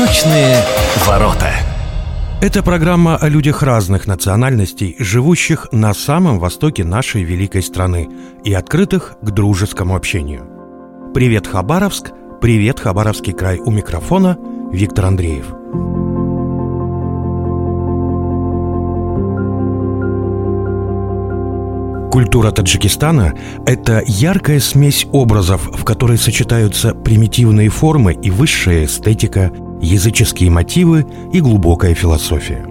Восточные ворота. Это программа о людях разных национальностей, живущих на самом востоке нашей великой страны и открытых к дружескому общению. Привет, Хабаровск! Привет, Хабаровский край! У микрофона Виктор Андреев. Культура Таджикистана – это яркая смесь образов, в которой сочетаются примитивные формы и высшая эстетика, языческие мотивы и глубокая философия.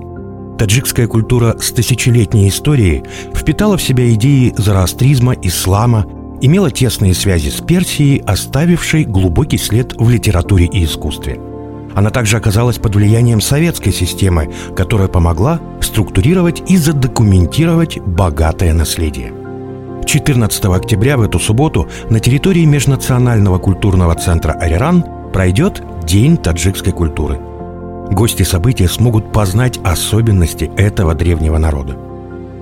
Таджикская культура с тысячелетней историей впитала в себя идеи зороастризма, ислама, имела тесные связи с Персией, оставившей глубокий след в литературе и искусстве – она также оказалась под влиянием советской системы, которая помогла структурировать и задокументировать богатое наследие. 14 октября в эту субботу на территории Межнационального культурного центра «Ариран» пройдет День таджикской культуры. Гости события смогут познать особенности этого древнего народа.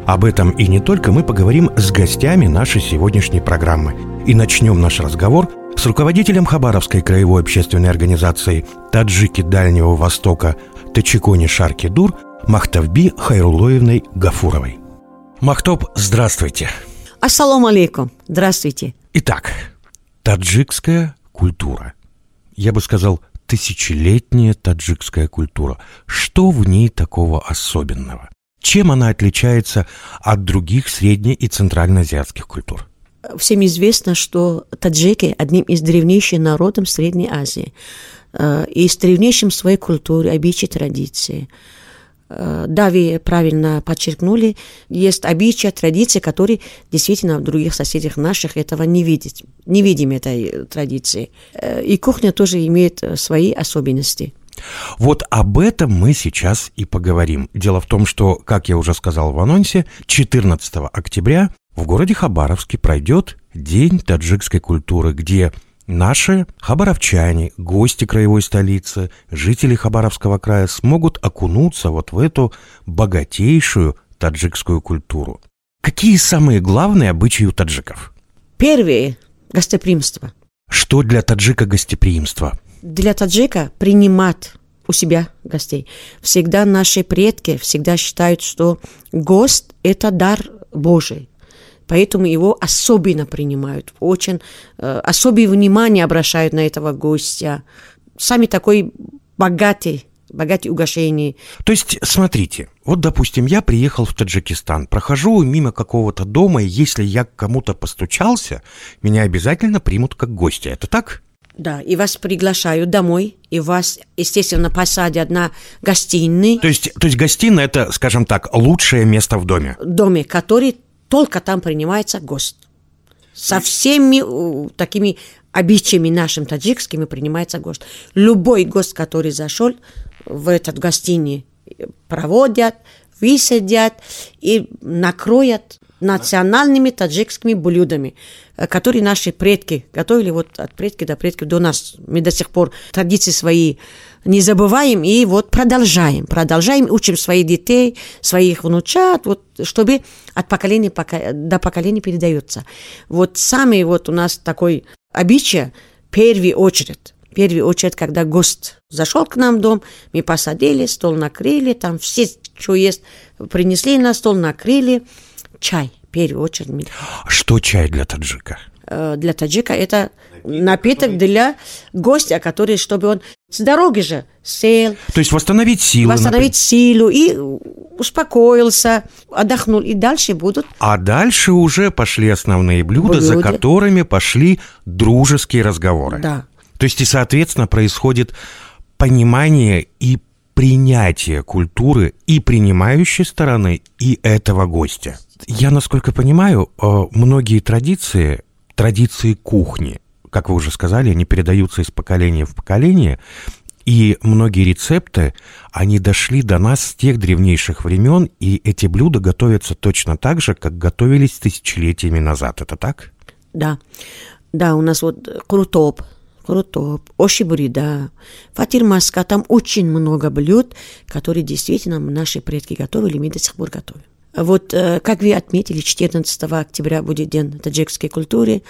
Об этом и не только мы поговорим с гостями нашей сегодняшней программы. И начнем наш разговор с руководителем Хабаровской краевой общественной организации «Таджики Дальнего Востока» Тачикони Шарки Дур Махтавби Хайрулоевной Гафуровой. Махтоб, здравствуйте. Ассаламу алейкум. Здравствуйте. Итак, таджикская культура. Я бы сказал, тысячелетняя таджикская культура. Что в ней такого особенного? Чем она отличается от других средне- и центральноазиатских культур? всем известно, что таджики одним из древнейших народов Средней Азии э, и с древнейшим своей культурой, обычаи, традиции. Э, да, вы правильно подчеркнули, есть обычаи, традиции, которые действительно в других соседях наших этого не видят, не видим этой традиции. Э, и кухня тоже имеет свои особенности. Вот об этом мы сейчас и поговорим. Дело в том, что, как я уже сказал в анонсе, 14 октября в городе Хабаровске пройдет День таджикской культуры, где наши хабаровчане, гости краевой столицы, жители Хабаровского края смогут окунуться вот в эту богатейшую таджикскую культуру. Какие самые главные обычаи у таджиков? Первые – гостеприимство. Что для таджика гостеприимство? Для таджика принимать у себя гостей. Всегда наши предки всегда считают, что гость – это дар Божий. Поэтому его особенно принимают, очень э, особое внимание обращают на этого гостя. Сами такой богатый богатые угощения. То есть, смотрите, вот, допустим, я приехал в Таджикистан, прохожу мимо какого-то дома, и если я к кому-то постучался, меня обязательно примут как гостя. Это так? Да, и вас приглашают домой, и вас, естественно, посадят на гостиной. То есть, то есть гостиная – это, скажем так, лучшее место в доме? Доме, который только там принимается гость. Со всеми такими обычаями нашими таджикскими принимается гость. Любой гость, который зашел в этот гостиниц, проводят, высадят и накроют национальными таджикскими блюдами, э, которые наши предки готовили вот от предки до предков до нас. Мы до сих пор традиции свои не забываем и вот продолжаем, продолжаем, учим своих детей, своих внучат, вот, чтобы от поколения до поколения передается. Вот самый вот у нас такой обычай, в первую очередь, в очередь, когда гость зашел к нам в дом, мы посадили, стол накрыли, там все, что есть, принесли на стол, накрыли, чай, в очередь. Что чай для таджика? Э, для таджика это напиток для гостя, который, чтобы он с дороги же сел. То есть восстановить силу. Восстановить например. силу и успокоился, отдохнул. И дальше будут... А дальше уже пошли основные блюда, блюда. за которыми пошли дружеские разговоры. Да. То есть и, соответственно, происходит понимание и принятие культуры и принимающей стороны, и этого гостя. Я, насколько понимаю, э, многие традиции, традиции кухни, как вы уже сказали, они передаются из поколения в поколение, и многие рецепты, они дошли до нас с тех древнейших времен, и эти блюда готовятся точно так же, как готовились тысячелетиями назад. Это так? Да. Да, у нас вот крутоп, крутоп, ошибурида, фатирмаска, там очень много блюд, которые действительно наши предки готовили, мы до сих пор готовим. Вот, э, как вы отметили, 14 октября будет День таджикской культуры.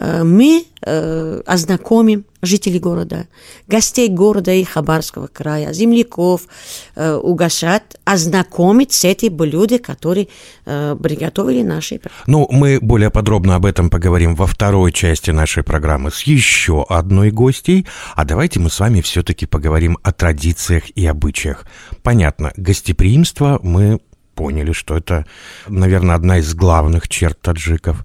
Э, мы э, ознакомим жителей города, гостей города и Хабарского края, земляков, угощать, ознакомить с этими блюдами, которые приготовили наши. Ну, мы более подробно об этом поговорим во второй части нашей программы с еще одной гостьей. А давайте мы с вами все-таки поговорим о традициях и обычаях. Понятно, гостеприимство мы поняли, что это, наверное, одна из главных черт таджиков.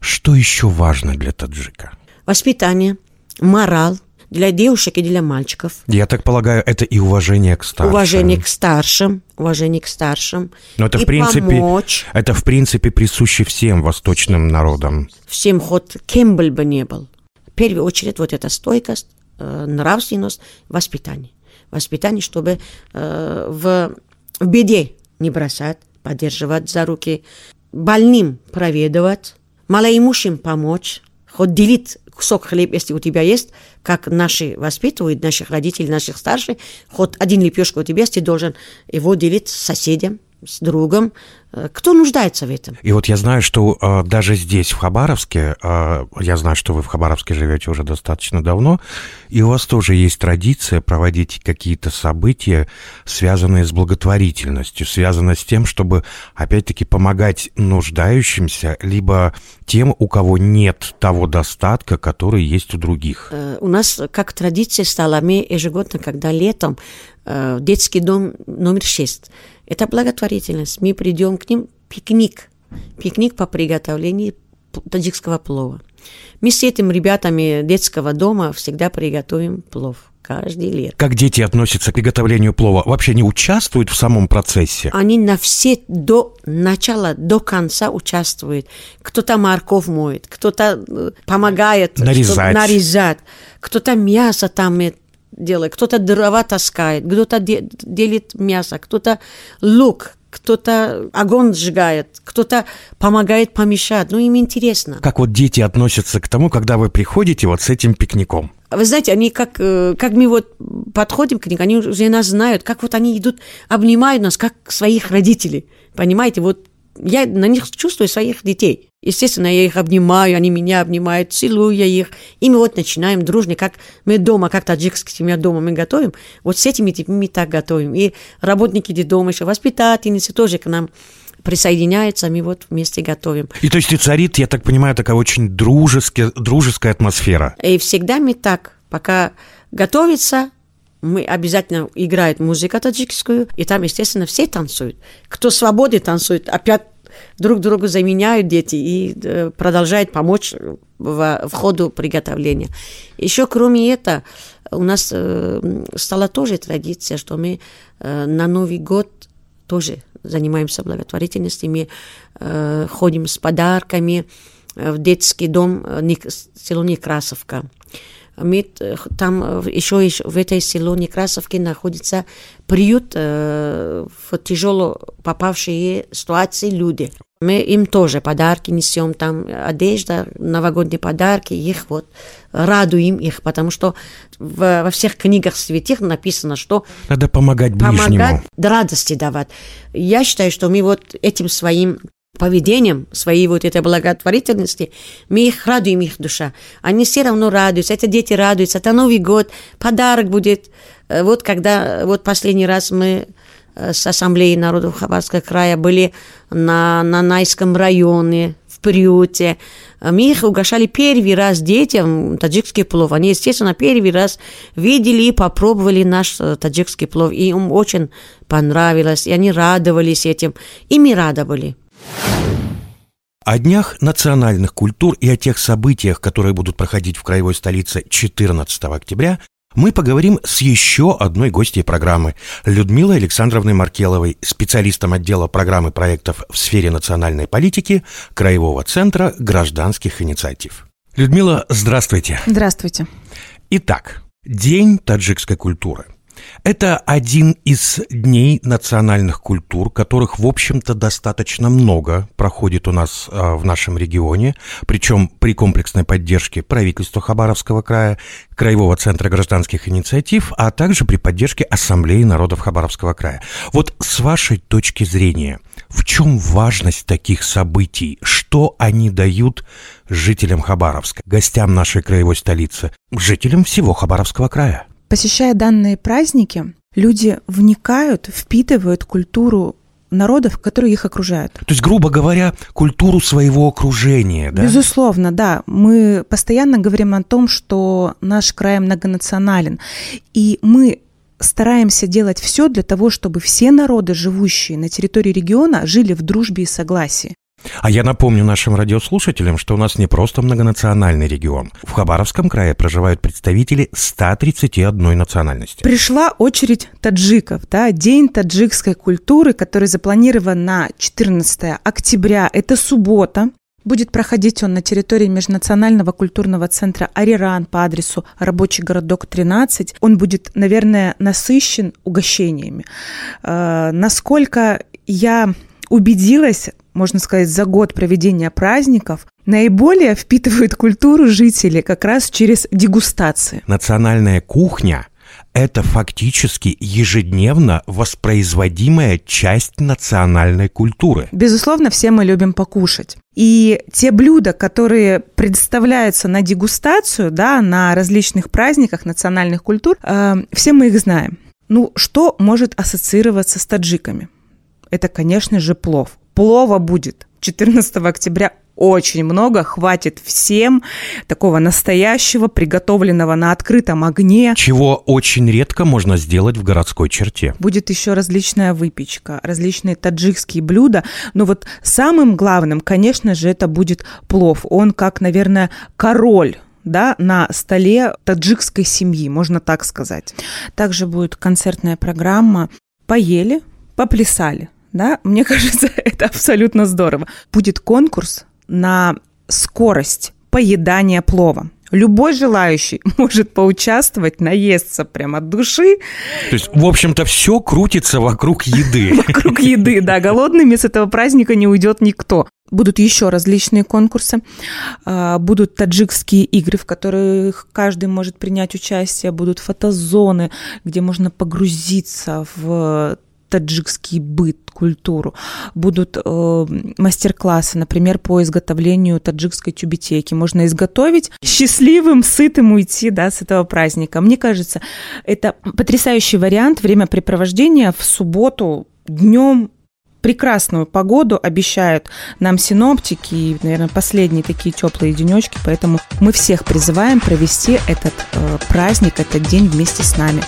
Что еще важно для таджика? Воспитание, мораль, для девушек и для мальчиков. Я так полагаю, это и уважение к старшим. Уважение к старшим, уважение к старшим. Но это и в принципе, помочь это в принципе присуще всем восточным народам. всем, хоть кем бы не был. В первую очередь вот эта стойкость, э, нравственность, воспитание. Воспитание, чтобы э, в беде не бросать, поддерживать за руки, больным проведывать, малоимущим помочь, хоть делить кусок хлеба, если у тебя есть, как наши воспитывают, наших родителей, наших старших, хоть один лепешка у тебя есть, ты должен его делить с соседям, с другом. Э, Кто нуждается в этом? И вот я знаю, что э, даже здесь, в Хабаровске, э, я знаю, что вы в Хабаровске живете уже достаточно давно, и у вас тоже есть традиция проводить какие-то события, связанные с благотворительностью, связанные с тем, чтобы, опять-таки, помогать нуждающимся, либо тем, у кого нет того достатка, который есть у других. Э, У нас как традиция стала, мы ежегодно, когда летом, э, детский дом номер 6, это благотворительность, мы придем к ним, пикник, пикник по приготовлению таджикского плова. Мы с этими ребятами детского дома всегда приготовим плов, каждый лет. Как дети относятся к приготовлению плова? Вообще не участвуют в самом процессе? Они на все до начала, до конца участвуют. Кто-то морковь моет, кто-то э, помогает Нарезать. нарезать, кто-то мясо там делает, кто-то дрова таскает, кто-то де- делит мясо, кто-то лук, кто-то огонь сжигает, кто-то помогает помешать. Ну, им интересно. Как вот дети относятся к тому, когда вы приходите вот с этим пикником? Вы знаете, они как, э, как мы вот подходим к ним, они уже нас знают, как вот они идут, обнимают нас, как своих родителей. Понимаете, вот я на них чувствую своих детей. Естественно, я их обнимаю, они меня обнимают, целую я их. И мы вот начинаем дружно, как мы дома, как таджикская семья дома мы готовим, вот с этими детьми мы так готовим. И работники дома еще, воспитательницы тоже к нам присоединяются, мы вот вместе готовим. И то есть и царит, я так понимаю, такая очень дружеская, дружеская атмосфера. И всегда мы так, пока готовится, мы обязательно играет музыку таджикскую, и там, естественно, все танцуют. Кто свободный танцует, опять друг другу заменяют дети и э, продолжают помочь в, ходу приготовления. Еще кроме этого, у нас э, стала тоже традиция, что мы э, на Новый год тоже занимаемся благотворительностью, мы ходим с подарками в детский дом э, село Некрасовка. Э, там э, еще, еще в этой село Некрасовке находится приют э, в тяжело попавшие ситуации люди. Мы им тоже подарки несем, там одежда, новогодние подарки, их вот радуем их, потому что в- во всех книгах святых написано, что Надо помогать ближнему. помогать, радости давать. Я считаю, что мы вот этим своим поведением, своей вот этой благотворительности, мы их радуем, их душа. Они все равно радуются, это дети радуются, это Новый год, подарок будет. Э, Вот когда, вот последний раз мы э, с Ассамблеей народов Хабаровского края были на, на Найском районе, в приюте. А Мы их угощали первый раз детям таджикский плов. Они, естественно, первый раз видели и попробовали наш э, таджикский плов. И им очень понравилось, и они радовались этим. И мы радовали. О днях национальных культур и о тех событиях, которые будут проходить в краевой столице 14 октября, мы поговорим с еще одной гостьей программы – Людмилой Александровной Маркеловой, специалистом отдела программы проектов в сфере национальной политики Краевого центра гражданских инициатив. Людмила, здравствуйте. Здравствуйте. Итак, День таджикской культуры. Это один из дней национальных культур, которых, в общем-то, достаточно много проходит у нас а, в нашем регионе, причем при комплексной поддержке правительства Хабаровского края, Краевого центра гражданских инициатив, а также при поддержке Ассамблеи народов Хабаровского края. Вот с вашей точки зрения, В чем важность таких событий? Что они дают жителям Хабаровска, гостям нашей краевой столицы, жителям всего Хабаровского края? Посещая данные праздники, люди вникают, впитывают культуру народов, которые их окружают. То есть, грубо говоря, культуру своего окружения, да? Безусловно, да. Мы постоянно говорим о том, что наш край многонационален, и мы стараемся делать все для того, чтобы все народы, живущие на территории региона, жили в дружбе и согласии. А я напомню нашим радиослушателям, что у нас не просто многонациональный регион. В Хабаровском крае проживают представители 131 национальности. Пришла очередь таджиков, да, День таджикской культуры, который запланирован на 14 октября, это суббота. Будет проходить он на территории Межнационального культурного центра «Ариран» по адресу Рабочий городок 13. Он будет, наверное, насыщен угощениями. Э, насколько я убедилась, можно сказать, за год проведения праздников, наиболее впитывают культуру жители как раз через дегустации. Национальная кухня – это фактически ежедневно воспроизводимая часть национальной культуры. Безусловно, все мы любим покушать. И те блюда, которые представляются на дегустацию, да, на различных праздниках национальных культур, э, все мы их знаем. Ну, что может ассоциироваться с таджиками? Это, конечно же, плов плова будет 14 октября очень много, хватит всем такого настоящего, приготовленного на открытом огне. Чего очень редко можно сделать в городской черте. Будет еще различная выпечка, различные таджикские блюда. Но вот самым главным, конечно же, это будет плов. Он как, наверное, король да, на столе таджикской семьи, можно так сказать. Также будет концертная программа «Поели, поплясали» да, мне кажется, это абсолютно здорово. Будет конкурс на скорость поедания плова. Любой желающий может поучаствовать, наесться прямо от души. То есть, в общем-то, все крутится вокруг еды. Вокруг еды, да. Голодными с этого праздника не уйдет никто. Будут еще различные конкурсы, а, будут таджикские игры, в которых каждый может принять участие, будут фотозоны, где можно погрузиться в таджикский быт, культуру. Будут э, мастер-классы, например, по изготовлению таджикской тюбетейки. Можно изготовить счастливым, сытым уйти да, с этого праздника. Мне кажется, это потрясающий вариант времяпрепровождения в субботу днем прекрасную погоду обещают нам синоптики и, наверное, последние такие теплые денечки, поэтому мы всех призываем провести этот э, праздник, этот день вместе с нами.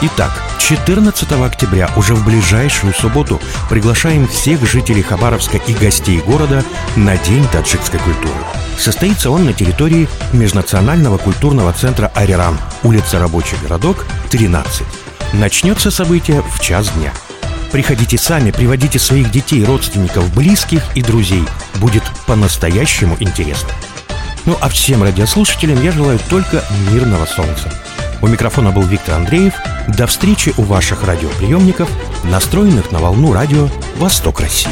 Итак, 14 октября, уже в ближайшую субботу, приглашаем всех жителей Хабаровска и гостей города на День таджикской культуры. Состоится он на территории Межнационального культурного центра «Ариран», улица Рабочий городок, 13. Начнется событие в час дня. Приходите сами, приводите своих детей, родственников, близких и друзей. Будет по-настоящему интересно. Ну а всем радиослушателям я желаю только мирного солнца. У микрофона был Виктор Андреев. До встречи у ваших радиоприемников, настроенных на волну радио «Восток России».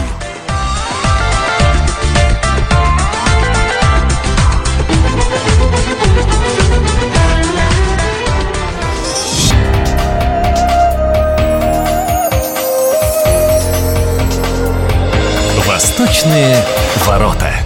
Восточные ворота.